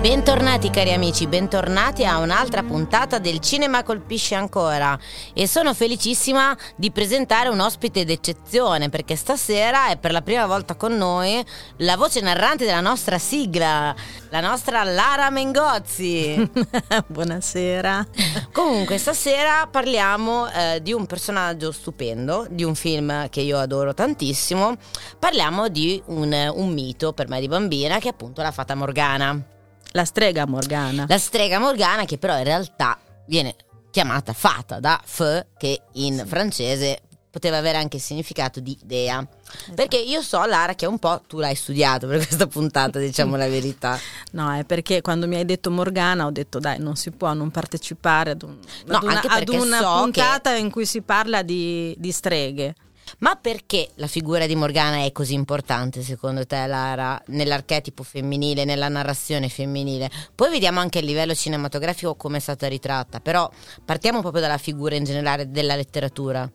Bentornati cari amici, bentornati a un'altra puntata del Cinema Colpisce Ancora e sono felicissima di presentare un ospite d'eccezione perché stasera è per la prima volta con noi la voce narrante della nostra sigla, la nostra Lara Mengozzi. Buonasera. Comunque stasera parliamo eh, di un personaggio stupendo, di un film che io adoro tantissimo, parliamo di un, un mito per me di bambina che è appunto la Fata Morgana. La strega Morgana. La strega Morgana che però in realtà viene chiamata fata da f che in francese poteva avere anche il significato di dea. Esatto. Perché io so, Lara, che un po' tu l'hai studiato per questa puntata, diciamo la verità. No, è perché quando mi hai detto Morgana ho detto dai, non si può non partecipare ad, un- No, ad una, ad una so puntata in cui si parla di, di streghe. Ma perché la figura di Morgana è così importante secondo te, Lara, nell'archetipo femminile, nella narrazione femminile? Poi vediamo anche a livello cinematografico come è stata ritratta, però partiamo proprio dalla figura in generale della letteratura.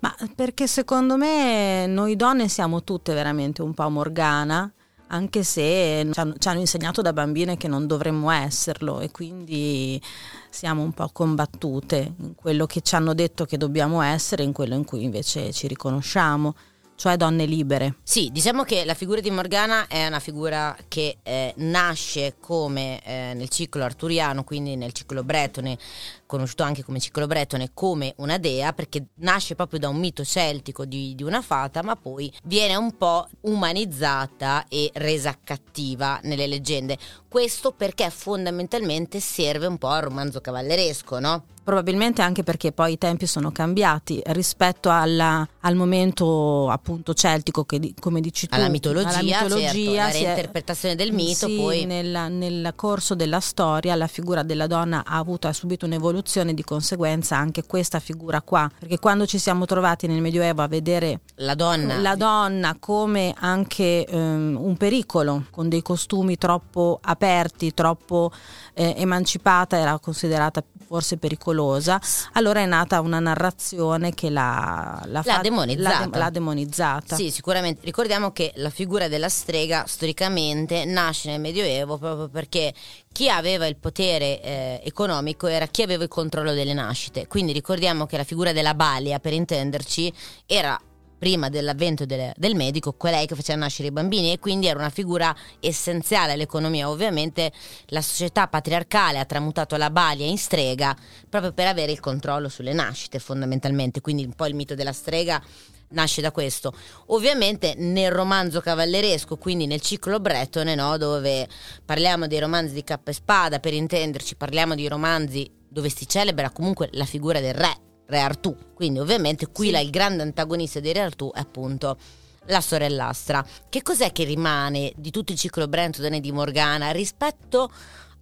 Ma perché secondo me noi donne siamo tutte veramente un po' Morgana, anche se ci hanno, ci hanno insegnato da bambine che non dovremmo esserlo e quindi siamo un po' combattute in quello che ci hanno detto che dobbiamo essere e in quello in cui invece ci riconosciamo, cioè donne libere. Sì, diciamo che la figura di Morgana è una figura che eh, nasce come eh, nel ciclo arturiano, quindi nel ciclo bretone, conosciuto anche come ciclo bretone, come una dea, perché nasce proprio da un mito celtico di, di una fata, ma poi viene un po' umanizzata e resa cattiva nelle leggende. Questo perché fondamentalmente serve un po' al romanzo cavalleresco, no? Probabilmente anche perché poi i tempi sono cambiati rispetto alla- al momento appunto celtico che come dici tu Alla mitologia, alla mitologia certo, reinterpretazione del mito, sì, poi- nella- nel corso della storia la figura della donna ha avuto ha subito un'evoluzione di conseguenza anche questa figura qua perché quando ci siamo trovati nel medioevo a vedere La donna. la donna come anche ehm, un pericolo, con dei costumi troppo aperti, troppo eh, emancipata, era considerata forse pericolosa, allora è nata una narrazione che l'ha, l'ha, L'ha fa- demonizzata. l'ha l'ha demonizzata. Sì, sicuramente. Ricordiamo che la figura della strega storicamente nasce nel Medioevo proprio perché chi aveva il potere eh, economico era chi aveva il controllo delle nascite. Quindi ricordiamo che la figura della balia, per intenderci, era prima dell'avvento del, del medico colei che faceva nascere i bambini e quindi era una figura essenziale all'economia. Ovviamente la società patriarcale ha tramutato la balia in strega proprio per avere il controllo sulle nascite fondamentalmente. Quindi un po' il mito della strega nasce da questo. Ovviamente nel romanzo cavalleresco, quindi nel ciclo bretone, no, dove parliamo dei romanzi di cappa e spada, per intenderci, parliamo di romanzi dove si celebra comunque la figura del re, re Artù. Quindi ovviamente qui la- il grande antagonista di re Artù è appunto la sorellastra. Che cos'è che rimane di tutto il ciclo bretone di Morgana rispetto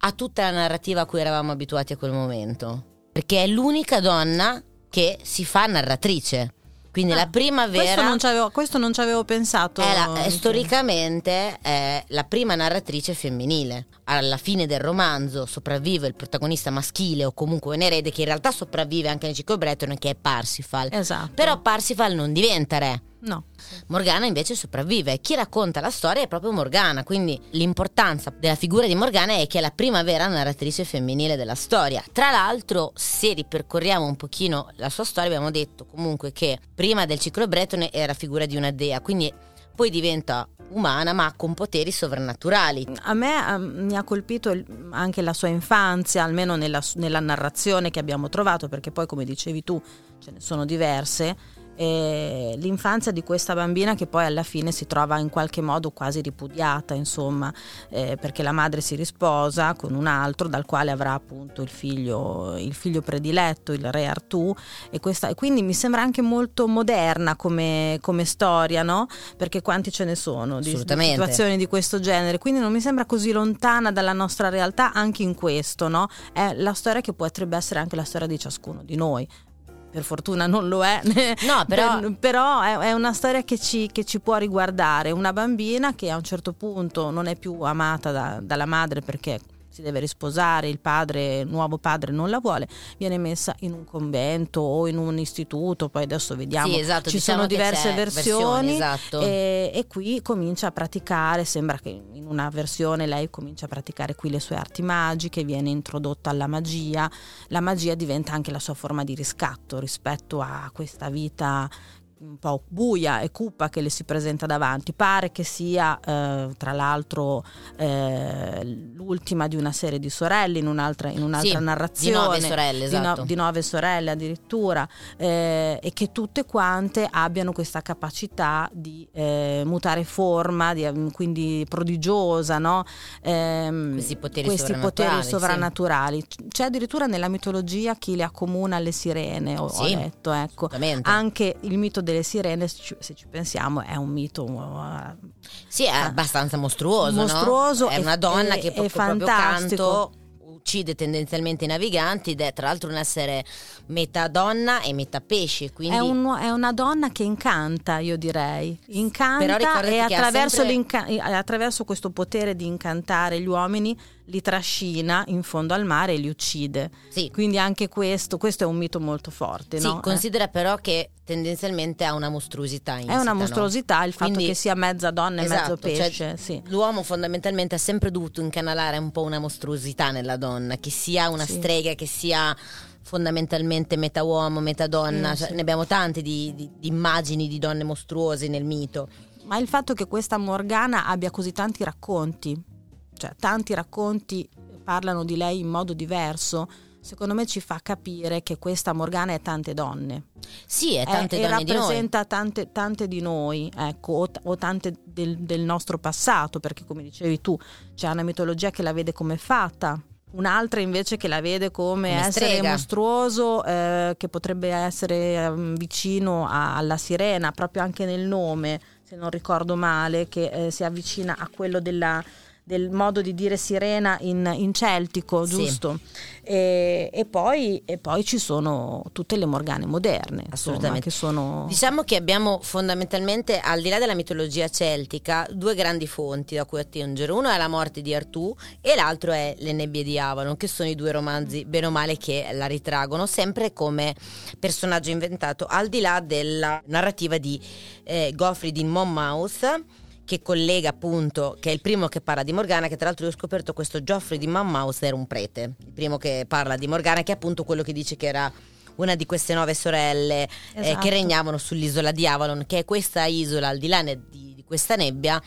a tutta la narrativa a cui eravamo abituati a quel momento? Perché è l'unica donna che si fa narratrice. Quindi la prima vera Questo non, ci avevo, questo non ci avevo pensato. è la- è storicamente è la prima narratrice femminile. Alla fine del romanzo sopravvive il protagonista maschile o comunque un erede che in realtà sopravvive anche nel ciclo Breton che è Parsifal. Esatto. Però Parsifal non diventa re. No. Morgana invece sopravvive chi racconta la storia è proprio Morgana, quindi l'importanza della figura di Morgana è che è la prima vera narratrice femminile della storia. Tra l'altro, se ripercorriamo un pochino la sua storia, abbiamo detto comunque che prima del ciclo Bretone era figura di una dea, quindi poi diventa umana ma con poteri sovrannaturali. A me ehm, mi ha colpito anche la sua infanzia, almeno nella, nella narrazione che abbiamo trovato, perché poi come dicevi tu ce ne sono diverse. E l'infanzia di questa bambina che poi alla fine si trova in qualche modo quasi ripudiata, insomma, eh, perché la madre si risposa con un altro dal quale avrà appunto il figlio, il figlio prediletto, il re Artù, e, questa, e quindi mi sembra anche molto moderna come, come storia, no? Perché quanti ce ne sono di, di situazioni di questo genere, quindi non mi sembra così lontana dalla nostra realtà anche in questo, no? È la storia che potrebbe essere anche la storia di ciascuno di noi. Per fortuna non lo è, no, però, per, però è, è, una storia che ci, che ci, può riguardare, una bambina che a un certo punto non è più amata da, dalla madre perché si deve risposare, il padre, il nuovo padre non la vuole, viene messa in un convento o in un istituto, poi adesso vediamo, sì, esatto, ci diciamo sono diverse versioni, versioni esatto. e, e, qui comincia a praticare, sembra che in una versione lei comincia a praticare qui le sue arti magiche, viene introdotta alla magia, la magia diventa anche la sua forma di riscatto rispetto a questa vita un po' buia e cupa che le si presenta davanti. Pare che sia, eh, tra l'altro, eh, l'ultima di una serie di sorelle in un'altra, in un'altra sì, narrazione. Di nove sorelle, esatto. Di, no, di nove sorelle addirittura. Eh, e che tutte quante abbiano questa capacità di eh, mutare forma, di, quindi prodigiosa, no? Ehm, questi poteri questi sovrannaturali. Poteri sovrannaturali. Sì. C'è addirittura nella mitologia chi le accomuna alle sirene, ho, sì, ho letto. Ecco. Anche il mito del delle sirene, se ci pensiamo, è un mito. Uh, sì, è abbastanza mostruoso. Mostruoso. No? È una donna che è proprio canto uccide tendenzialmente i naviganti ed è tra l'altro un essere metà donna e metà pesce. Quindi... È, un, è una donna che incanta, io direi. Incanta e attraverso, sempre... attraverso questo potere di incantare gli uomini li trascina in fondo al mare e li uccide. Sì. Quindi anche questo, questo è un mito molto forte. Sì, no? considera eh. però che tendenzialmente ha una mostruosità insita, È una mostruosità no? il fatto Quindi, che sia mezza donna e esatto, mezzo cioè, pesce. Cioè, sì. L'uomo fondamentalmente ha sempre dovuto incanalare un po' una mostruosità nella donna, che sia una sì. strega, che sia fondamentalmente metà uomo, metà donna, sì, cioè, ne abbiamo tante di, di, di immagini di donne mostruose nel mito. Ma il fatto che questa Morgana abbia così tanti racconti, cioè tanti racconti parlano di lei in modo diverso, secondo me ci fa capire che questa Morgana è tante donne. Sì, è tante è, donne e rappresenta tante, tante, di noi, ecco, o, o tante del, del, nostro passato, perché come dicevi tu, c'è una mitologia che la vede come fatta. Un'altra invece che la vede come, come essere strega. mostruoso, eh, che potrebbe essere eh, vicino a, alla sirena, proprio anche nel nome, se non ricordo male, che eh, si avvicina a quello della, del modo di dire sirena in, in celtico, giusto? Sì. E, e, poi, e, poi, ci sono tutte le morgane moderne, assolutamente. Insomma, che sono... Diciamo che abbiamo fondamentalmente, al di là della mitologia celtica, due grandi fonti da cui attingere. Uno è la morte di Artù e l'altro è Le nebbie di Avalon, che sono i due romanzi, bene o male, che la ritraggono sempre come personaggio inventato, al di là della narrativa di eh, Goffrey di Monmouth che collega appunto, che è il primo che parla di Morgana, che tra l'altro io ho scoperto questo Geoffrey di Monmouth era un prete, il primo che parla di Morgana, che è appunto quello che dice che era una di queste nove sorelle esatto. eh, che esatto. regnavano sull'isola di Avalon, che è questa isola al di là di, di questa nebbia.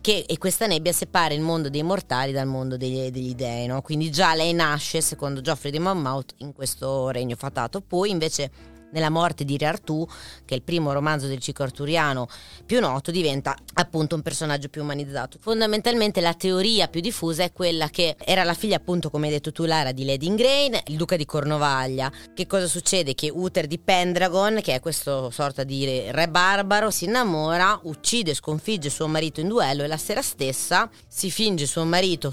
Che, e questa nebbia separa il mondo dei mortali dal mondo degli, degli dei, no? quindi già lei nasce, secondo Geoffrey di Monmouth, in questo regno fatato. Poi invece nella morte di Re Artù, che è il primo romanzo del ciclo arturiano più noto, diventa appunto un personaggio più umanizzato. Fondamentalmente la teoria più diffusa è quella che era la figlia appunto, come hai detto tu Lara, di Lady Ingrain, il duca di Cornovaglia. Che cosa succede? Che Uther di Pendragon, che è questo sorta di re barbaro, si innamora, uccide, sconfigge suo marito in duello e la sera stessa si finge suo marito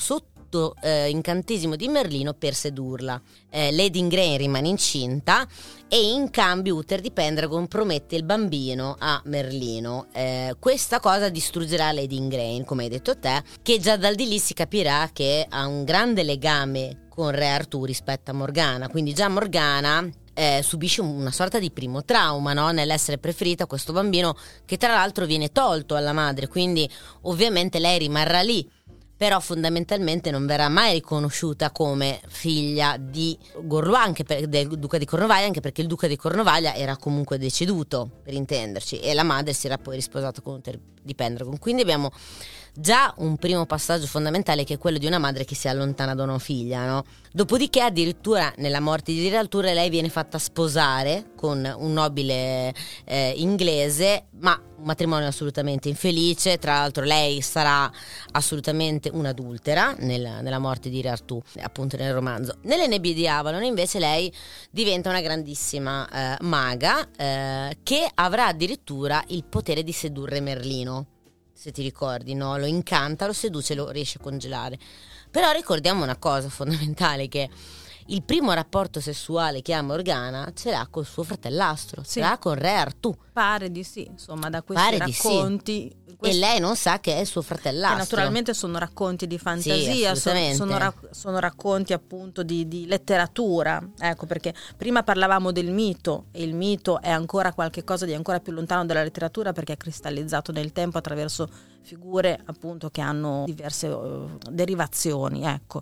sotto eh, incantesimo di Merlino per sedurla. Eh, Lady Ingrain rimane incinta e in cambio Uther di Pendragon promette il bambino a Merlino. Eh, questa cosa distruggerà Lady Ingrain, come hai detto te, che già dal di lì si capirà che ha un grande legame con Re Artù rispetto a Morgana, quindi già Morgana eh, subisce una sorta di primo trauma no? nell'essere preferita a questo bambino che tra l'altro viene tolto alla madre, quindi ovviamente lei rimarrà lì però fondamentalmente non verrà mai riconosciuta come figlia di per, del duca di Cornovaglia, anche perché il duca di Cornovaglia era comunque deceduto, per intenderci, e la madre si era poi risposata con Uther di Pendragon. Quindi abbiamo già un primo passaggio fondamentale che è quello di una madre che si allontana da una figlia, no? Dopodiché addirittura nella morte di Realture lei viene fatta sposare con un nobile eh, inglese, ma un matrimonio assolutamente infelice, tra l'altro lei sarà assolutamente un'adultera nel, nella morte di Artù, appunto nel romanzo. Nelle nebbie di Avalon invece lei diventa una grandissima eh, maga eh, che avrà addirittura il potere di sedurre Merlino se ti ricordi, no? Lo incanta, lo seduce lo riesce a congelare. Però ricordiamo una cosa fondamentale che il primo rapporto sessuale che ha Morgana ce l'ha col suo fratellastro, Sì. ce l'ha con Re Artù. Pare di sì, insomma, da questi Pare di sì. racconti. E questi- lei non sa che è il suo che fratellastro. naturalmente sono racconti di fantasia, so- assolutamente. sono, rac- sono racconti appunto di, di letteratura, ecco perché prima parlavamo del mito e il mito è ancora qualcosa di ancora più lontano dalla letteratura perché è cristallizzato nel tempo attraverso figure appunto che hanno diverse eh, derivazioni, ecco.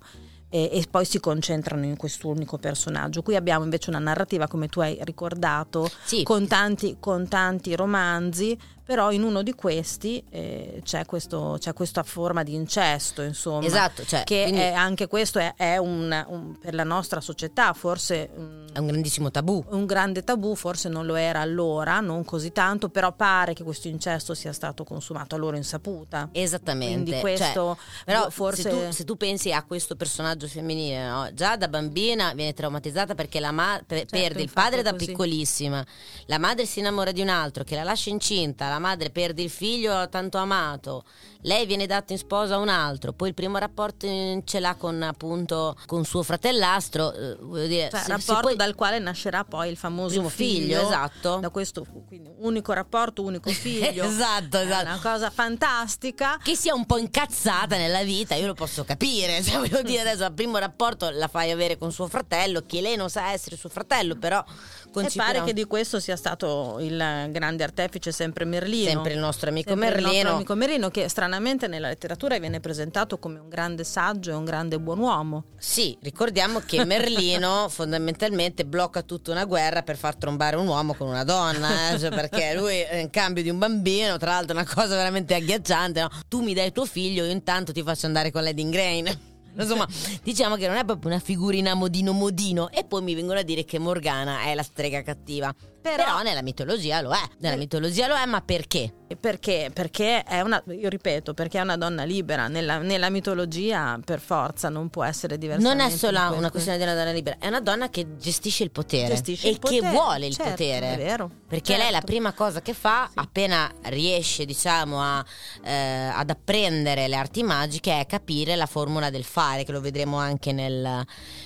E, e poi si concentrano in quest'unico personaggio. Qui abbiamo invece una narrativa, come tu hai ricordato, Sì. con tanti, con tanti romanzi, però in uno di questi eh, c'è, questo, c'è questa forma di incesto, insomma. Esatto, cioè, che quindi- è- anche questo è, è un, un- per la nostra società forse un, È un grandissimo tabù. un grande tabù, forse non lo era allora, non così tanto, però pare che questo incesto sia stato consumato a loro insaputa. Esattamente. Quindi Cioè, questo però forse se, tu, se tu pensi a questo personaggio femminile, no? già da bambina viene traumatizzata perché la ma- per- Certo, perde il padre da piccolissima, la madre si innamora di un altro che la lascia incinta, la madre perde il figlio tanto amato, lei viene data in sposa a un altro, poi il primo rapporto ce l'ha con appunto con suo fratellastro, eh, voglio dire, Cioè, se- se rapporto poi- dal quale nascerà poi il famoso figlio, figlio, esatto. Da questo quindi, unico rapporto, unico figlio. Esatto, È esatto. una cosa fantastica. che sia un po' incazzata nella vita, io lo posso capire. Cioè, voglio dire, adesso al primo rapporto la fai avere con suo fratello, che lei non sa essere suo fratello, però E concepirà pare che di questo sia stato il grande artefice sempre Merlino. sempre il nostro amico Sempre il nostro Merlino. amico Merlino che stranamente nella letteratura viene presentato come un grande saggio e un grande buon uomo. Sì, ricordiamo che Merlino fondamentalmente blocca tutta una guerra per far trombare un uomo con una donna, eh, cioè, perché lui eh, in cambio di un bambino, tra l'altro è una cosa veramente agghiacciante, no? tu mi dai tuo figlio, io intanto ti faccio andare con Lady Grain. Insomma, diciamo che non è proprio una figurina modino modino e poi mi vengono a dire che Morgana è la strega cattiva. Però, Però- nella mitologia lo è, nella Eh. mitologia lo è, ma perché? Perché? Perché è una, io ripeto, perché è una donna libera. Nella, nella mitologia, per forza, non può essere diversamente. Non è solo una questione di una donna libera, è una donna che gestisce il potere Gestisce e il potere, che vuole il certo, potere. è vero, Perché lei la certo. prima cosa che fa, Sì. appena riesce, diciamo, a, eh, ad apprendere le arti magiche, è capire la formula del fare, che lo vedremo anche nel,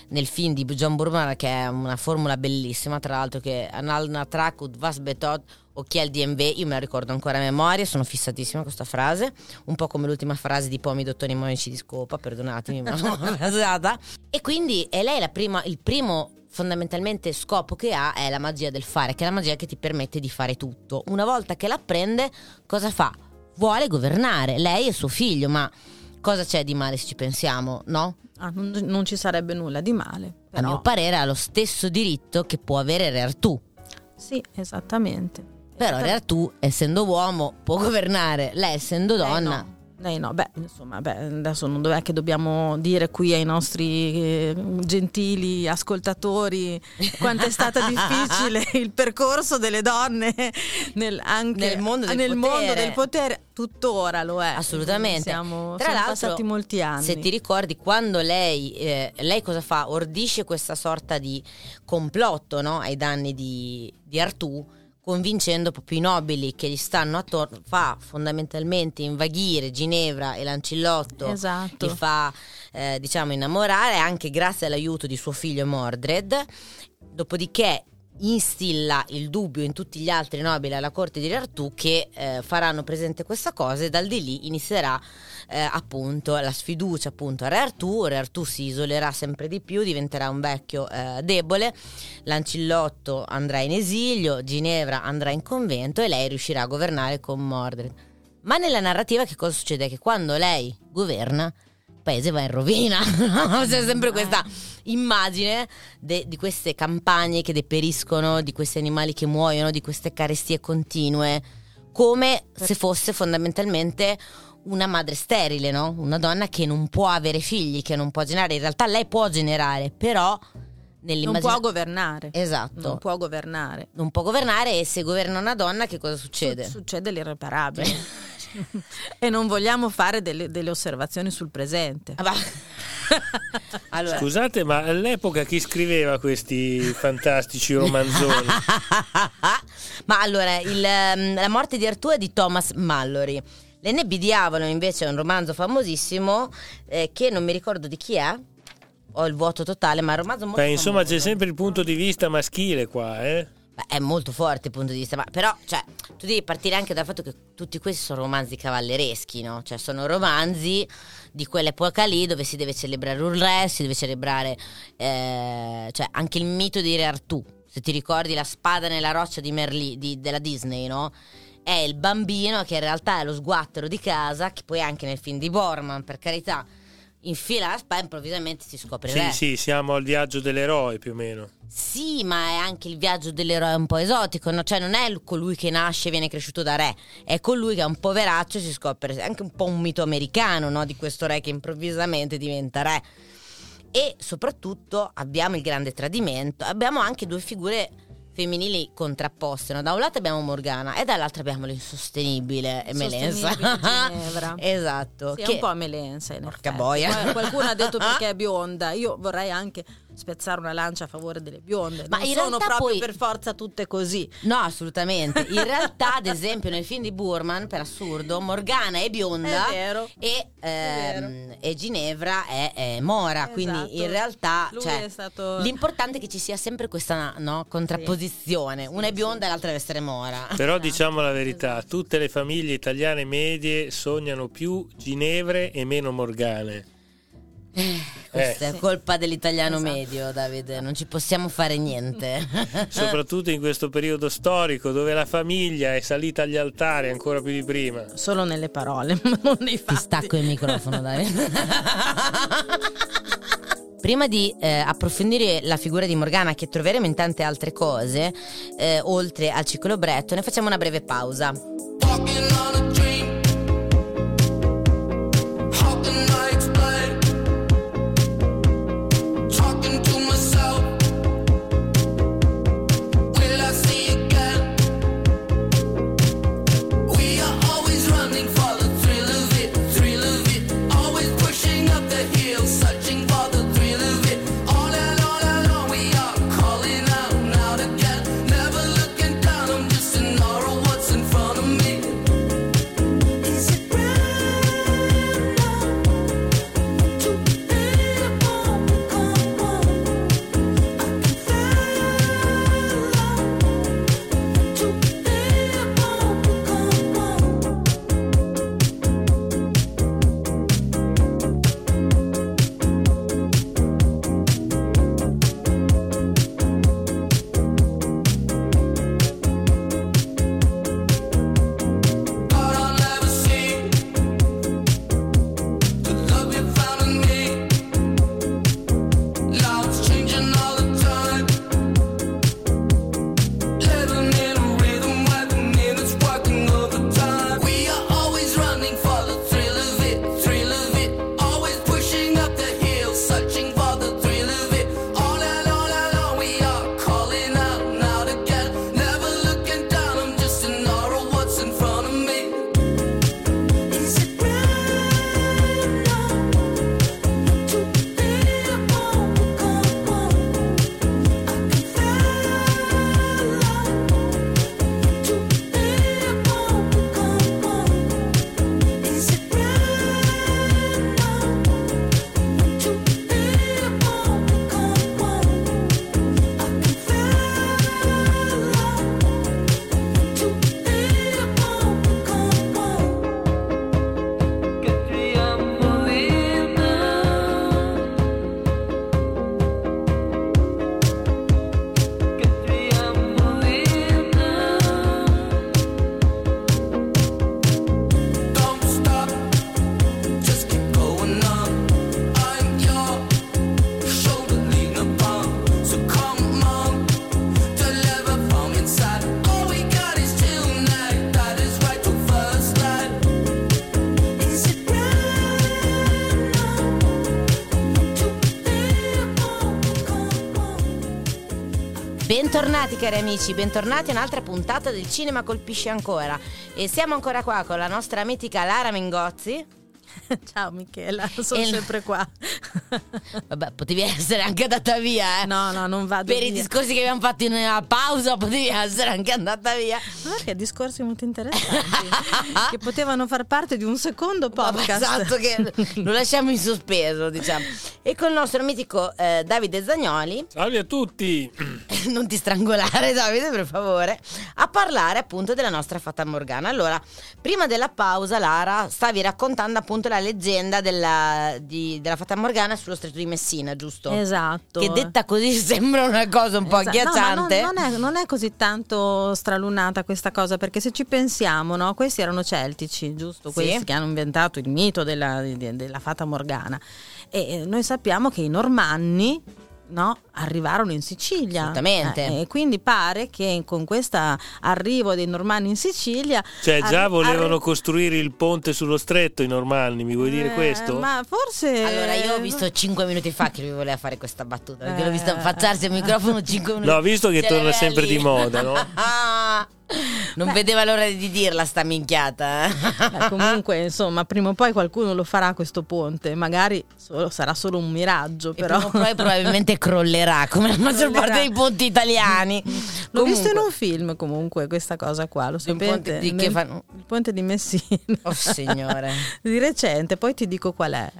nel film di John Burman, che è una formula bellissima, tra l'altro, che Analna Trakud Vas Betot Occhial DMV, io me la ricordo ancora a memoria, sono fissatissima a questa frase, un po' come l'ultima frase di Pomi Dottoni Monici di Scopa, perdonatemi, ma l'ho frasata. E quindi è lei la prima, il primo fondamentalmente scopo che ha è la magia del fare, che è la magia che ti permette di fare tutto. Una volta che l'apprende, cosa fa? Vuole governare, lei e suo figlio, ma cosa c'è di male se ci pensiamo, no? Ah, non, non ci sarebbe nulla di male. A Però, mio parere ha lo stesso diritto che può avere Re Artù. Sì, esattamente. Però Re Artù, essendo uomo, può governare, lei essendo donna... no. Lei no, beh, insomma, beh, adesso non dov'è che dobbiamo dire qui ai nostri eh, gentili ascoltatori quanto è stato difficile il percorso delle donne nel, anche Nel mondo del nel potere. mondo del potere, tuttora lo è. Assolutamente. Siamo, Tra l'altro, passati molti anni. Se ti ricordi, quando lei, eh, lei cosa fa? Ordisce questa sorta di complotto no? ai danni di, di Artù, convincendo proprio i nobili che gli stanno attorno, fa fondamentalmente invaghire Ginevra e Lancillotto, Esatto. li fa eh, diciamo innamorare anche grazie all'aiuto di suo figlio Mordred. Dopodiché instilla il dubbio in tutti gli altri nobili alla corte di Artù che eh, faranno presente questa cosa e dal di lì inizierà eh, appunto la sfiducia appunto a Re Artù, Re Artù si isolerà sempre di più, diventerà un vecchio eh, debole, Lancillotto andrà in esilio, Ginevra andrà in convento e lei riuscirà a governare con Mordred. Ma nella narrativa che cosa succede? Che quando lei governa paese va in rovina, c'è sempre questa immagine de- di queste campagne che deperiscono, di questi animali che muoiono, di queste carestie continue, come se fosse fondamentalmente una madre sterile, no? Una donna che non può avere figli, che non può generare. In realtà lei può generare, però non può governare. Esatto. Non può governare. Non può governare e se governa una donna che cosa succede? Su- succede l'irreparabile. e non vogliamo fare delle, delle osservazioni sul presente. Ah, va. allora, Scusate, ma all'epoca chi scriveva questi fantastici romanzoni? Ma allora, il, ehm, La morte di Artù è di Thomas Mallory. L'NB Diavolo invece è un romanzo famosissimo eh, che non mi ricordo di chi è. Ho il vuoto totale, ma è un romanzo molto Beh, insomma, c'è famoso. sempre il punto di vista maschile qua, eh? Beh, è molto forte il punto di vista, ma però cioè, tu devi partire anche dal fatto che tutti questi sono romanzi cavallereschi, no? Cioè sono romanzi di quell'epoca lì dove si deve celebrare un re, si deve celebrare eh, cioè anche il mito di Re Artù. Se ti ricordi la spada nella roccia di Merlì di- della Disney, no? È il bambino che in realtà è lo sguattero di casa, che poi anche nel film di Borman, per carità, infila la spada e improvvisamente si scopre Sì, re. sì, siamo al viaggio dell'eroe più o meno. Sì, ma è anche il viaggio dell'eroe un po' esotico, no? cioè non è colui che nasce e viene cresciuto da re, è colui che è un poveraccio e si scopre, è anche un po' un mito americano no? di questo re che improvvisamente diventa re. E soprattutto abbiamo il grande tradimento, abbiamo anche due figure femminili contrapposte, no? da un lato abbiamo Morgana e dall'altro abbiamo l'insostenibile Ginevra. esatto. Sì, è che- un po' Melenza in Porca effetti. boia. Qualcuno ha detto perché è bionda. Io vorrei anche spezzare una lancia a favore delle bionde. Ma non in sono proprio poi- per forza tutte così. No, assolutamente. In realtà, ad esempio, nel film di Burman, per assurdo, Morgana è bionda È vero. e, ehm, e Ginevra è, è mora. Quindi Esatto. in realtà Lui cioè, è stato- l'importante è che ci sia sempre questa no, contrapposizione. Una è bionda e l'altra deve essere mora. Però diciamo la verità, Esatto. tutte le famiglie italiane medie sognano più Ginevre e meno Morgane. Questa Eh. è colpa dell'italiano Esatto. medio, Davide. Non ci possiamo fare niente. Soprattutto in questo periodo storico dove la famiglia è salita agli altari ancora più di prima. Solo nelle parole, ma non nei Ti fatti. stacco il microfono, Davide. Prima di eh, approfondire la figura di Morgana, che troveremo in tante altre cose, eh, oltre al ciclo Bretto, ne facciamo una breve pausa. Walking Bentornati cari amici, bentornati a un'altra puntata del Cinema Colpisce Ancora. E siamo ancora qua con la nostra mitica Lara Mengozzi. Ciao Michela, sono E- sempre qua. Vabbè, potevi essere anche andata via, eh. No, no, non vado Per i via. discorsi che abbiamo fatto nella pausa, potevi essere anche andata via. Ma Perché discorsi molto interessanti che potevano far parte di un secondo Vabbè, podcast. Esatto, che lo lasciamo in sospeso, diciamo. E con il nostro mitico eh, Davide Zagnoli, Salve a tutti! non ti strangolare Davide per favore, a parlare appunto della nostra Fata Morgana. Allora, prima della pausa Lara stavi raccontando appunto la leggenda della, di- della Fata Morgana sullo stretto di Messina, giusto? Esatto. Che detta così sembra una cosa un po' Esatto. No, agghiacciante. non, non è, non è così tanto stralunata questa cosa, perché se ci pensiamo, no? questi erano celtici, giusto? Sì. Questi che hanno inventato il mito della, della fata morgana. E noi sappiamo che i normanni no, arrivarono in Sicilia. Assolutamente. Eh, e quindi pare che con questo arrivo dei normanni in Sicilia... Cioè, già arri- volevano arri- costruire il ponte sullo stretto i normanni, mi vuoi dire Eh, questo? Ma forse... Allora, io ho visto 5 minuti fa che lui voleva fare questa battuta, perché l'ho visto Eh. affacciarsi al microfono 5 minuti. No, visto che torna sempre lì. di moda, no? non vedeva l'ora di dirla sta minchiata. Eh, comunque, insomma, prima o poi qualcuno lo farà questo ponte, magari solo- sarà solo un miraggio, E però... prima o poi probabilmente crollerà, come la maggior parte dei ponti italiani. L'ho visto in Comunque- un film comunque questa cosa qua, lo sapete? di- Nel- fanno- Il ponte di Messina. Oh, signore. di recente, poi ti dico qual è.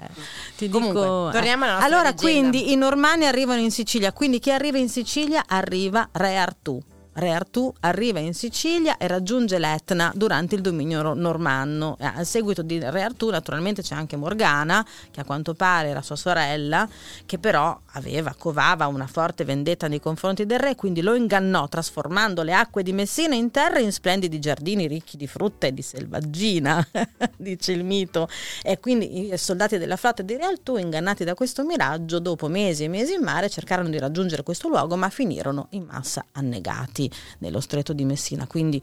Ti Comunque, dico- torniamo alla nostra Allora, leggenda. quindi i normanni arrivano in Sicilia, quindi chi arriva in Sicilia arriva Re Artù. Re Artù arriva in Sicilia e raggiunge l'Etna durante il dominio normanno. Eh, Al seguito di Re Artù, naturalmente, c'è anche Morgana, che a quanto pare era sua sorella, che però aveva, covava una forte vendetta nei confronti del re, quindi lo ingannò, trasformando le acque di Messina in terra in splendidi giardini ricchi di frutta e di selvaggina, dice il mito. E quindi i soldati della flotta di Re Artù, ingannati da questo miraggio, dopo mesi e mesi in mare, cercarono di raggiungere questo luogo, ma finirono in massa annegati nello stretto di Messina. Quindi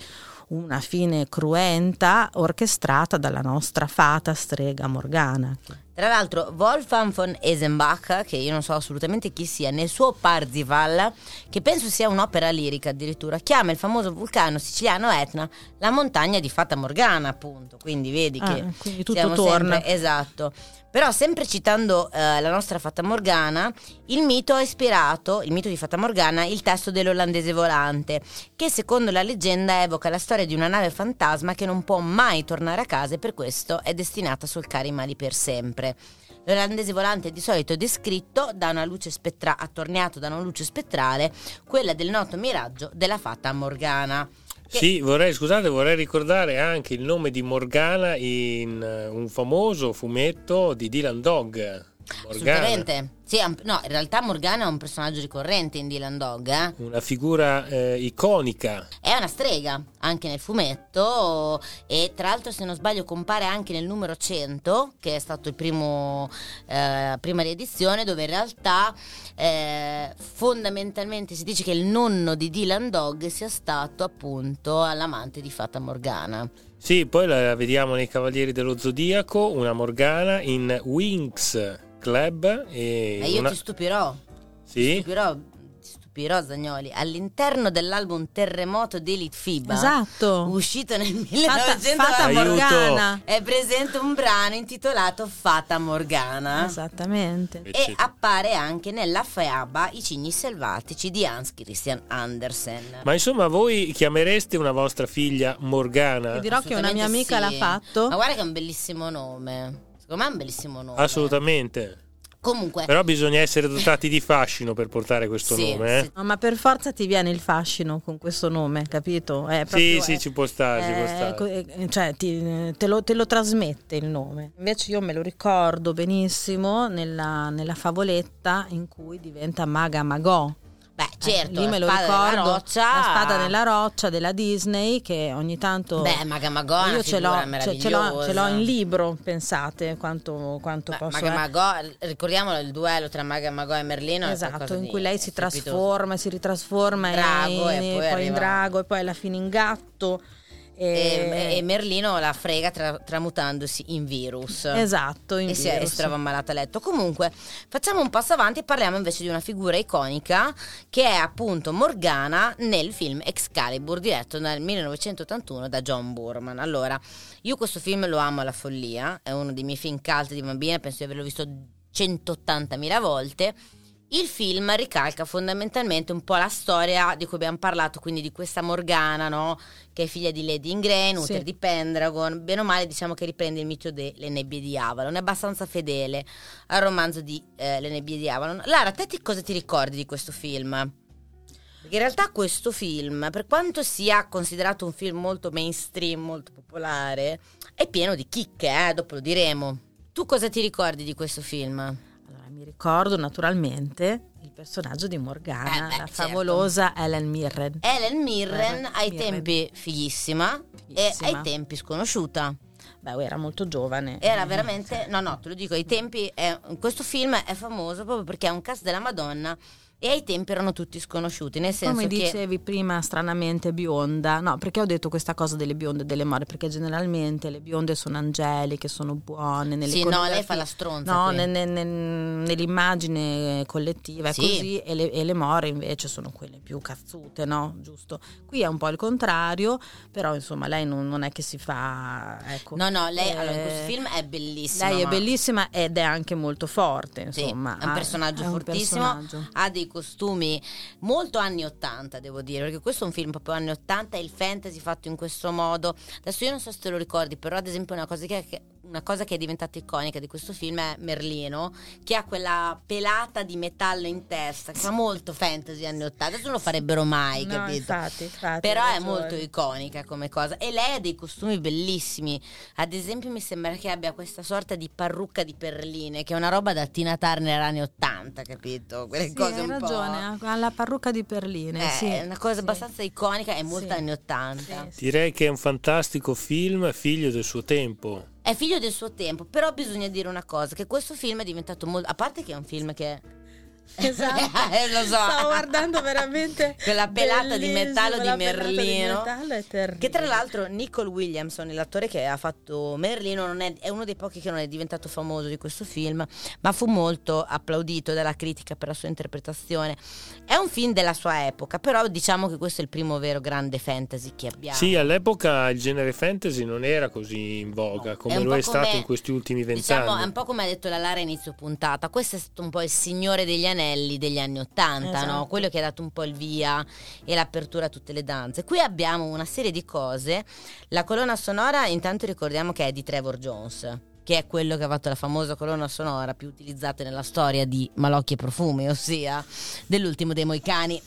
una fine cruenta orchestrata dalla nostra fata strega Morgana. Tra l'altro, Wolfgang von Esenbach, che io non so assolutamente chi sia, nel suo Parzival, che penso sia un'opera lirica addirittura, chiama il famoso vulcano siciliano Etna la montagna di Fata Morgana, appunto. Quindi vedi Ah, che quindi tutto torna. sempre- esatto. Però sempre citando eh, la nostra Fata Morgana, il mito ha ispirato, il mito di Fata Morgana, il testo dell'olandese volante, che secondo la leggenda evoca la storia di una nave fantasma che non può mai tornare a casa e per questo è destinata a solcare i mali per sempre. L'olandese volante è di solito descritto da una luce spettrale, attorniato da una luce spettrale, quella del noto miraggio della Fata Morgana. Sì, vorrei, scusate, vorrei ricordare anche il nome di Morgana in eh, un famoso fumetto di Dylan Dog. Assolutamente. Sì, no, in realtà Morgana è un personaggio ricorrente in Dylan Dog, eh? una figura eh, iconica. È una strega anche nel fumetto e tra l'altro se non sbaglio compare anche nel numero 100 che è stato il primo eh, prima riedizione dove in realtà eh, fondamentalmente si dice che il nonno di Dylan Dog sia stato appunto l'amante di Fata Morgana. Sì, poi la vediamo nei Cavalieri dello Zodiaco, una Morgana in Winx Club. E E io una- ti stupirò, ti Sì? stupirò, ti stupirò Zagnoli, all'interno dell'album Terremoto di Elite FIBA Esatto. uscito nel Fata, 1900 fata Aiuto. Morgana. È presente un brano intitolato Fata Morgana. Esattamente. E appare anche nella fiaba I cigni selvatici di Hans Christian Andersen. Ma insomma, voi chiamereste una vostra figlia Morgana? Ti dirò che una mia amica sì. l'ha fatto. Ma guarda che è un bellissimo nome. Secondo me è un bellissimo nome. Assolutamente. Comunque, Però bisogna essere dotati di fascino per portare questo Sì, nome. Eh? sì. No, ma per forza ti viene il fascino con questo nome, capito? È Sì, proprio- sì, è- ci può stare, ci può stare. eh, cioè, ti- te, lo, te lo trasmette il nome. Invece io me lo ricordo benissimo nella, nella favoletta in cui diventa Maga Magò. Beh, certo, Eh, la me lo ricordo. roccia. La spada nella roccia della Disney che ogni tanto... Beh, Magamagò è una io ce l'ho, figura ce, l'ho, ce l'ho in libro, pensate quanto, quanto Beh, posso... Maga Magò, ricordiamolo il duello tra Maga Magò e Merlino. Esatto, in cui lei si trasforma, si ritrasforma Drago in, e poi poi in drago e poi alla fine in gatto. E, e Merlino la frega tra- tramutandosi in virus. Esatto, in e si, è, virus. si trova ammalata a letto. Comunque, facciamo un passo avanti e parliamo invece di una figura iconica che è appunto Morgana nel film Excalibur, diretto nel 1981 da John Boorman. Allora, io questo film lo amo alla follia, è uno dei miei film cult di bambina, penso di averlo visto 180.000 volte. Il film ricalca fondamentalmente un po' la storia di cui abbiamo parlato, quindi di questa Morgana, no? che è figlia di Lady Ingrain, Sì. Uther di Pendragon, bene o male diciamo che riprende il mito delle nebbie di Avalon, è abbastanza fedele al romanzo di eh, Le nebbie di Avalon. Lara, te ti- cosa ti ricordi di questo film? Perché in realtà questo film, per quanto sia considerato un film molto mainstream, molto popolare, è pieno di chicche, eh? dopo lo diremo. Tu cosa ti ricordi di questo film? Mi ricordo naturalmente il personaggio di Morgana, Eh beh, la certo. favolosa Ellen Mirren. Helen Mirren, Mirren, ai tempi fighissima, Fighissima. e ai tempi sconosciuta. Beh, era molto giovane. Era veramente, no, no, te lo dico, ai tempi, è- questo film è famoso proprio perché ha un cast della Madonna e ai tempi erano tutti sconosciuti, nel senso Come che... dicevi prima, stranamente bionda. No, perché ho detto questa cosa delle bionde e delle more? Perché generalmente le bionde sono angeliche, sono buone. Nelle Sì, no, lei fa la stronza No, ne- ne- ne- nell'immagine collettiva è Sì. così e le, e le more invece sono quelle più cazzute, no? Giusto? Qui è un po' il contrario, però insomma lei non, non è che si fa... Ecco, No, no, lei eh, allora, in questo film è bellissima. Lei è ma- bellissima ed è anche molto forte, Sì, insomma. è un ha- personaggio è un fortissimo, personaggio. ha dei costumi molto anni 80, devo dire, perché questo è un film proprio anni 80 e il fantasy fatto in questo modo. Adesso io non so se te lo ricordi, però ad esempio una cosa che, che- una cosa che è diventata iconica di questo film è Merlino, che ha quella pelata di metallo in testa, che fa molto fantasy anni 80, adesso non lo farebbero mai, No, capito? infatti, infatti, Però è ragione. molto iconica come cosa e lei ha dei costumi bellissimi. Ad esempio mi sembra che abbia questa sorta di parrucca di perline, che è una roba da Tina Turner anni 80, capito? Quelle Sì, cose hai un ragione, po'. ha la parrucca di perline. Eh, sì, è una cosa sì. abbastanza iconica e molto Sì. anni 80. Sì, Direi che è un fantastico film, figlio del suo tempo. È figlio del suo tempo, però bisogna dire una cosa, che questo film è diventato molto... A parte che è un film che... Esatto. Eh, lo so. Stavo guardando veramente Quella pelata di metallo di pelata di Merlino. metallo è terribile. Che tra l'altro Nicole Williamson, l'attore che ha fatto Merlino, non è, è uno dei pochi che non è diventato famoso di questo film, ma fu molto applaudito dalla critica per la sua interpretazione. È un film della sua epoca, però diciamo che questo è il primo vero grande fantasy che abbiamo. Sì, all'epoca il genere fantasy non era così in voga come È lo è stato come- in questi ultimi vent'anni. Diciamo, è un po' come ha detto la Lara inizio puntata, questo è stato un po' il signore degli anelli degli anni Ottanta, no? Esatto. quello che ha dato un po' il via e l'apertura a tutte le danze. Qui abbiamo una serie di cose, la colonna sonora intanto ricordiamo che è di Trevor Jones che è quello che ha fatto la famosa colonna sonora più utilizzata nella storia di Malocchi e Profumi, ossia dell'ultimo dei Moicani.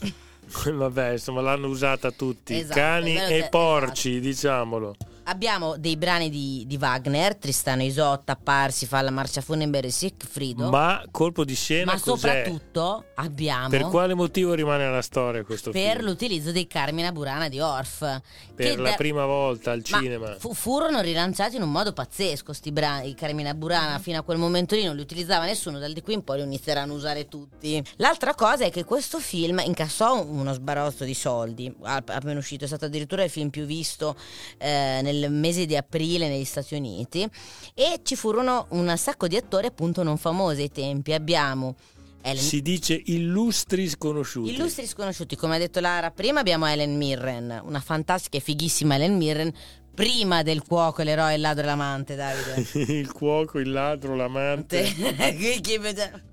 Vabbè, insomma, l'hanno usata tutti, Esatto, cani e porci, diciamolo. Abbiamo dei brani di, di Wagner, Tristano Isotta, Parsi, fa la marcia funebre di Siegfriedo. Ma colpo di scena Ma cos'è? soprattutto abbiamo Per quale motivo rimane alla storia questo per film? l'utilizzo dei Carmina Burana di Orff. Per la da- prima volta al ma cinema. fu- furono rilanciati in un modo pazzesco sti brani, i Carmina Burana fino a quel momento lì non li utilizzava nessuno, dal di qui in poi li inizieranno a usare tutti. L'altra cosa è che questo film incassò uno sbarozzo di soldi, ap- appena uscito, è stato addirittura il film più visto eh, nel mese di aprile negli Stati Uniti e ci furono un sacco di attori appunto non famosi ai tempi. Abbiamo Ellen Si dice illustri sconosciuti. Illustri sconosciuti, come ha detto Lara prima, abbiamo Helen Mirren, una fantastica e fighissima Helen Mirren, prima del cuoco, l'eroe, il ladro e l'amante, Davide. il cuoco, il ladro, l'amante.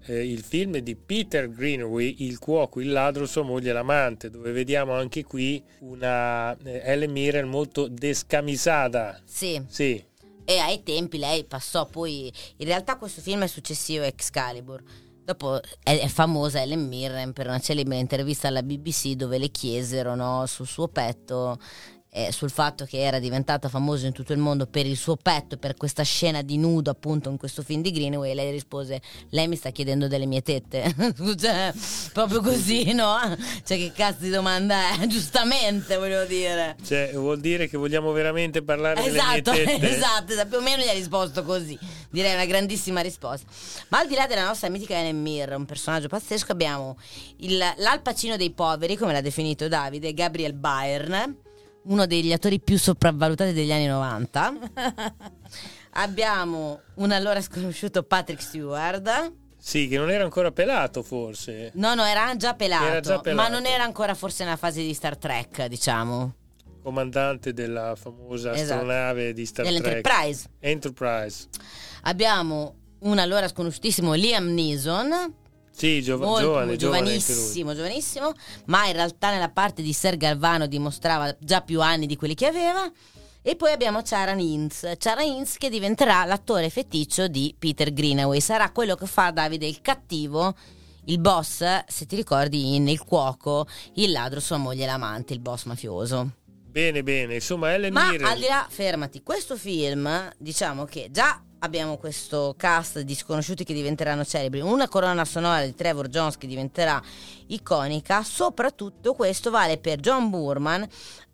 Eh, il film di Peter Greenaway, Il cuoco, il ladro, sua moglie e l'amante, dove vediamo anche qui una eh, Ellen Mirren molto descamisata. sì, Sì, e ai tempi lei passò poi, in realtà questo film è successivo a Excalibur. Dopo è, famosa Helen Mirren per una celebre intervista alla BBC dove le chiesero no, sul suo petto eh, sul fatto che era diventata famosa in tutto il mondo per il suo petto, per questa scena di nudo appunto in questo film di Greenaway, lei rispose, lei mi sta chiedendo delle mie tette, cioè, proprio così, no? Cioè che cazzo di domanda è? Giustamente voglio dire. cioè, vuol dire che vogliamo veramente parlare Esatto, delle mie tette? esatto, esatto, più o meno gli ha risposto così. Direi una grandissima risposta. Ma al di là della nostra mitica Helen Mirren, un personaggio pazzesco, abbiamo il, l'alpacino dei poveri, come l'ha definito Davide, Gabriel Byrne, uno degli attori più sopravvalutati degli anni 90. Abbiamo un allora sconosciuto Patrick Stewart. Sì, che non era ancora pelato forse. No, no, era già pelato, Era già pelato. ma non era ancora forse nella fase di Star Trek, diciamo, Comandante della famosa Esatto. astronave di Star Trek. dell'Enterprise. Enterprise. Abbiamo un allora sconosciutissimo Liam Neeson, Sì, giova- molto, giovane, giovanissimo, giovanissimo, ma in realtà nella parte di Ser Galvano dimostrava già più anni di quelli che aveva. E poi abbiamo Charan Hinz, Charan Hinz che diventerà l'attore feticcio di Peter Greenaway, sarà quello che fa Davide il cattivo, il boss, se ti ricordi, in Il cuoco, il ladro, sua moglie e l'amante, il boss mafioso. Bene, bene. Insomma, Ellen Ma Mirren. al di là, fermati, questo film, diciamo che già abbiamo questo cast di sconosciuti che diventeranno celebri, una colonna sonora di Trevor Jones che diventerà iconica, soprattutto questo vale per John Burman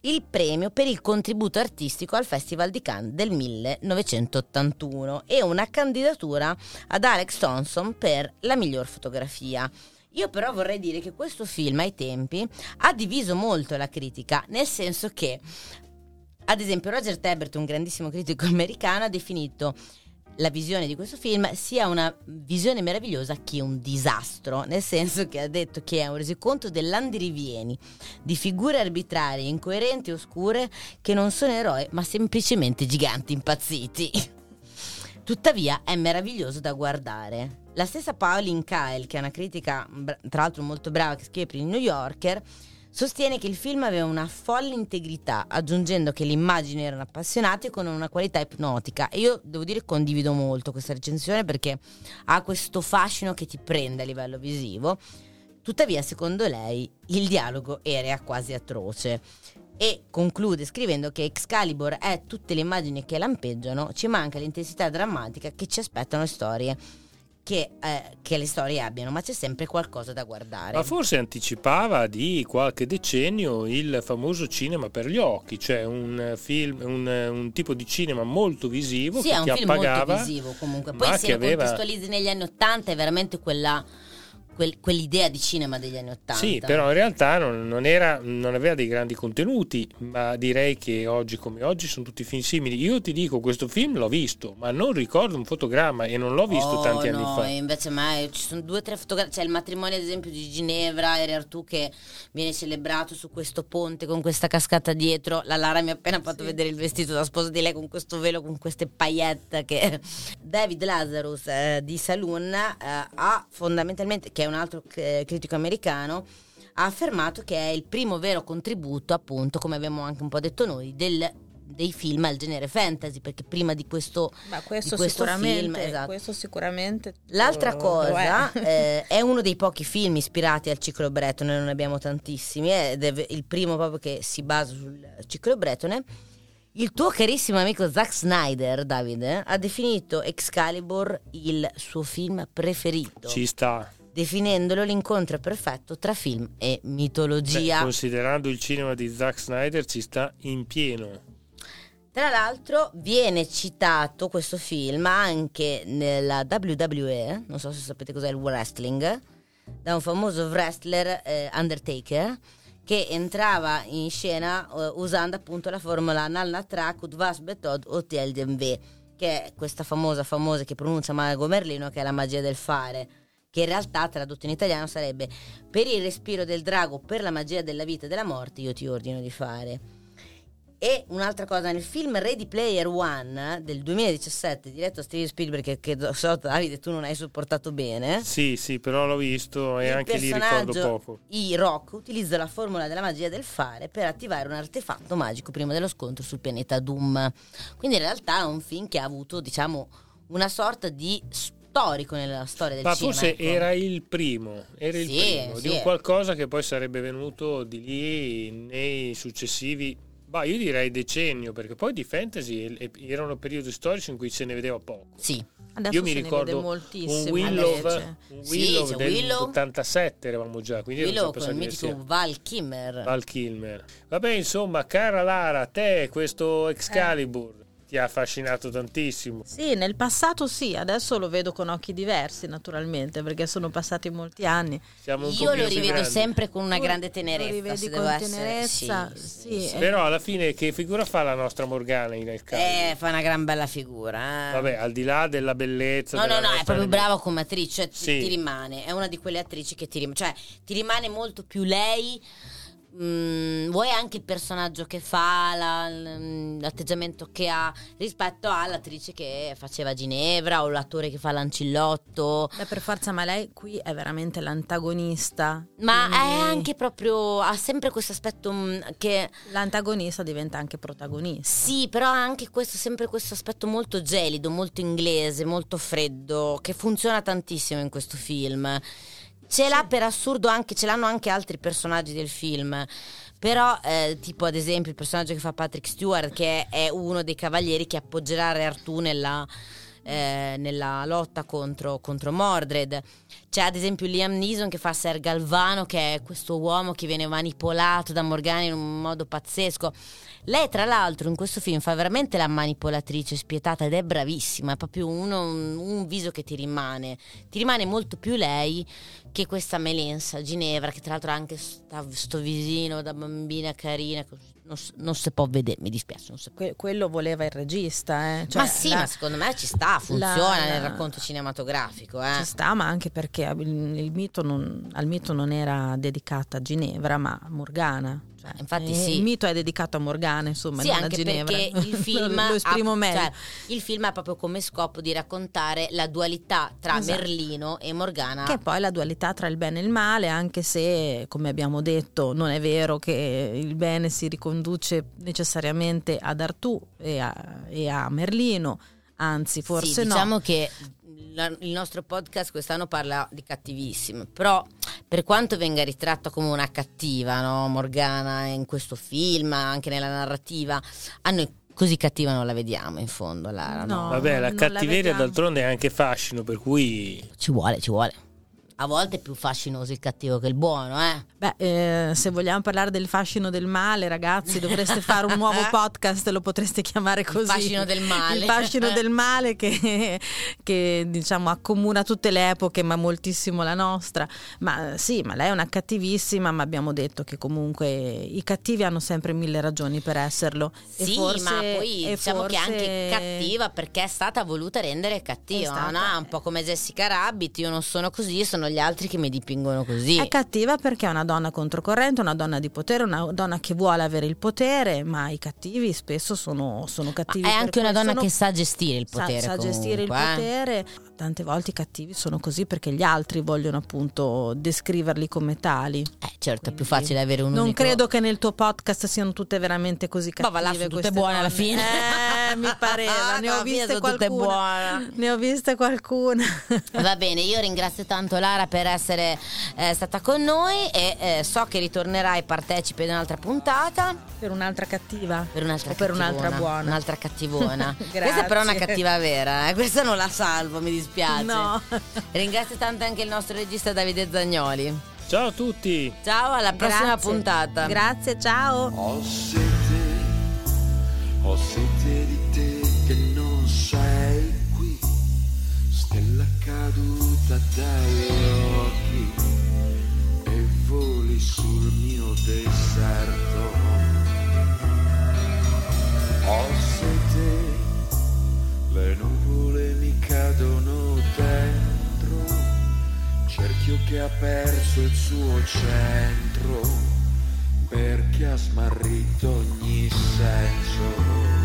il premio per il contributo artistico al Festival di Cannes del 1981 e una candidatura ad Alex Thompson per la miglior fotografia. Io però vorrei dire che questo film ai tempi ha diviso molto la critica, nel senso che ad esempio Roger Tabbert, un grandissimo critico americano, ha definito la visione di questo film sia una visione meravigliosa che un disastro, nel senso che ha detto che è un resoconto dell'andirivieni di figure arbitrarie, incoerenti e oscure che non sono eroi ma semplicemente giganti impazziti. Tuttavia è meraviglioso da guardare. La stessa Pauline Kyle, che è una critica tra l'altro molto brava che scrive per il New Yorker, sostiene che il film aveva una folle integrità, aggiungendo che le immagini erano appassionate con una qualità ipnotica. E io devo dire che condivido molto questa recensione perché ha questo fascino che ti prende a livello visivo. Tuttavia, secondo lei, il dialogo era quasi atroce. E conclude scrivendo che Excalibur è tutte le immagini che lampeggiano, ci manca l'intensità drammatica che ci aspettano le storie. Che, eh, che le storie abbiano, ma c'è sempre qualcosa da guardare. Ma forse anticipava di qualche decennio il famoso cinema per gli occhi, cioè un film, un, un tipo di cinema molto visivo Sì, che è un ti film appagava. molto visivo comunque. Poi se lo aveva- contestualizzi negli anni Ottanta è veramente quella, quel- quell'idea di cinema degli anni Ottanta. Sì, però in realtà non, non era, non aveva dei grandi contenuti, ma direi che oggi come oggi sono tutti film simili. Io ti dico, questo film l'ho visto, ma non ricordo un fotogramma e non l'ho visto Oh, tanti anni no, fa. e invece mai ci sono due o tre fotografie. C'è il matrimonio, ad esempio, di Ginevra e Artù che viene celebrato su questo ponte con questa cascata dietro. La Lara mi ha appena fatto vedere il vestito da sposa di lei con questo velo, con queste paillette. Che... David Lazarus eh, di Saloon eh, ha fondamentalmente, che è un altro eh, critico americano, ha affermato che è il primo vero contributo, appunto, come abbiamo anche un po' detto noi, del- dei film al genere fantasy, perché prima di questo, Ma questo, di questo sicuramente, film, esatto. questo sicuramente L'altra cosa è. eh, è uno dei pochi film ispirati al ciclo Bretone, non ne abbiamo tantissimi, ed è il primo proprio che si basa sul ciclo Bretone. Il tuo carissimo amico Zack Snyder, Davide, ha definito Excalibur il suo film preferito, Ci sta. Definendolo l'incontro perfetto tra film e Beh, mitologia. considerando il cinema di Zack Snyder, ci sta in pieno. Tra l'altro viene citato questo film anche nella WWE, non so se sapete cos'è il wrestling, da un famoso wrestler eh, Undertaker che entrava in scena eh, usando appunto la formula Nalna Trakut Vas Betod Hotel DMV, che è questa famosa famosa che pronuncia Mago Merlino che è la magia del fare che in realtà tradotto in italiano sarebbe per il respiro del drago, per la magia della vita e della morte io ti ordino di fare. E un'altra cosa, nel film Ready Player One del 2017, diretto da Steven Spielberg, che, che so Davide tu non hai sopportato bene, Sì, sì, però l'ho visto e anche lì ricordo poco. I Rock utilizza la formula della magia del fare per attivare un artefatto magico prima dello scontro sul pianeta Doom. Quindi in realtà è un film che ha avuto, diciamo, una sorta di storico nella storia del Ma cinema. forse ecco. era il primo, era il Sì, primo sì. di un qualcosa che poi sarebbe venuto di lì nei successivi, bah, io direi decennio, perché poi di fantasy erano periodi storici in cui se ne vedeva poco. Sì, Adesso io mi ricordo un Willow, un Sì, Willow c'è del Willow. 87 eravamo già, quindi Willow con il mitico Val Kimmer. anni. Val Kilmer. Vabbè, insomma, cara Lara, te questo Excalibur. Ti ha affascinato tantissimo. Sì, nel passato sì, adesso lo vedo con occhi diversi naturalmente perché sono passati molti anni. Siamo un Io lo rivedo grandi. sempre con una Tu grande lo tenerezza. rivedi se con tenerezza, sì, sì, sì. eh. Però alla fine che figura fa la nostra Morgana nel caso? Eh, fa una gran bella figura. eh. Vabbè, al di là della bellezza. No, no, della no, è nostra proprio brava come attrice, cioè, ti- Sì. ti rimane, è una di quelle attrici che ti rimane, cioè ti rimane molto più lei, mm, vuoi anche il personaggio che fa, la- l- l'atteggiamento che ha rispetto all'attrice che faceva Ginevra o l'attore che fa Lancillotto, Beh, per forza, ma lei qui è veramente l'antagonista. ma quindi è anche proprio, ha sempre questo aspetto mm, che... L'antagonista diventa anche protagonista. Sì, però ha anche questo, sempre questo aspetto molto gelido, molto inglese, molto freddo, che funziona tantissimo in questo film. Ce l'ha per assurdo anche, ce l'hanno anche altri personaggi del film. Però, eh, tipo ad esempio il personaggio che fa Patrick Stewart, che è uno dei cavalieri che appoggerà Re Artù nella, eh, nella lotta contro, contro Mordred. C'è ad esempio Liam Neeson che fa Ser Galvano, che è questo uomo che viene manipolato da Morgana in un modo pazzesco. Lei, tra l'altro, in questo film fa veramente la manipolatrice spietata ed è bravissima. È proprio uno- un, un viso che ti rimane. Ti rimane molto più lei che questa Melensa Ginevra, che tra l'altro ha anche sta- sto visino da bambina carina. Non, non si può vedere, mi dispiace. Que- quello voleva il regista, eh. Cioè, ma sì, la- ma secondo me ci sta, funziona la- nel racconto cinematografico. Eh. Ci sta, ma anche perché il, il mito non- al mito non era dedicata Ginevra, ma a Morgana. Cioè, Infatti eh, sì. Il mito è dedicato a Morgana, insomma, Sì, non a anche Ginevra. perché il film, lo esprimo ha, meglio. cioè, il film ha proprio come scopo di raccontare la dualità tra Esatto. Merlino e Morgana. Che è poi la dualità tra il bene e il male, anche se, come abbiamo detto, non è vero che il bene si riconduce necessariamente ad Artù e a, e a Merlino, anzi forse sì, no. diciamo che la- il nostro podcast quest'anno parla di cattivissimo, però per quanto venga ritratta come una cattiva, no? Morgana in questo film, anche nella narrativa, a noi così cattiva non la vediamo in fondo, Lara, no? No. Vabbè, la la cattiveria vediamo. d'altronde è anche fascino, per cui Ci vuole, ci vuole. A volte è più fascinoso il cattivo che il buono, eh? Beh, eh, se vogliamo parlare del fascino del male, ragazzi, dovreste fare un nuovo podcast, lo potreste chiamare così. fascino del male. Il fascino del male che, che, diciamo accomuna tutte le epoche, ma moltissimo la nostra. Ma sì, ma lei è una cattivissima, ma abbiamo detto che comunque i cattivi hanno sempre mille ragioni per esserlo. Sì, forse- ma poi diciamo che è anche forse- cattiva perché è stata voluta rendere cattiva, no? Un po' come Jessica Rabbit, io non sono così, sono gli altri che mi dipingono così. È cattiva perché è una donna controcorrente, una donna di potere, una donna che vuole avere il potere, ma i cattivi spesso sono, sono cattivi. Ma è per anche una donna sono- che sa gestire il sa- potere. sa, gestire il eh. potere. Tante volte i cattivi sono così perché gli altri vogliono appunto descriverli come tali. Eh, certo, è più Quindi facile avere un Non unico- credo che nel tuo podcast siano tutte veramente così Ma cattive. va là, sono tutte buone alla donne. fine. Eh, mi pareva, ne No, ho via, viste qualcuna. Ne ho viste qualcuna. Va bene, io ringrazio tanto Lara per essere eh, stata con noi e eh, so che ritornerai partecipe ad un'altra puntata per un'altra cattiva. per un'altra O per un'altra buona. Un'altra cattivona. Questa però è una cattiva vera, eh? questa non la salvo, mi dispiace. No. Ringrazio tanto anche il nostro regista Davide Zagnoli. ciao a tutti! Ciao, alla prossima Grazie. puntata. Grazie, ciao. Ho sete, ho sete di te che non sei qui, stella caduta dagli occhi e voli sul mio deserto. Ho sete, le nuvole mi cadono dentro, cerchio che ha perso il suo centro perché ha smarrito ogni senso.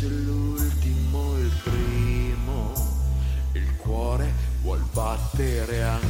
Se l'ultimo il primo, il cuore vuol battere ancora.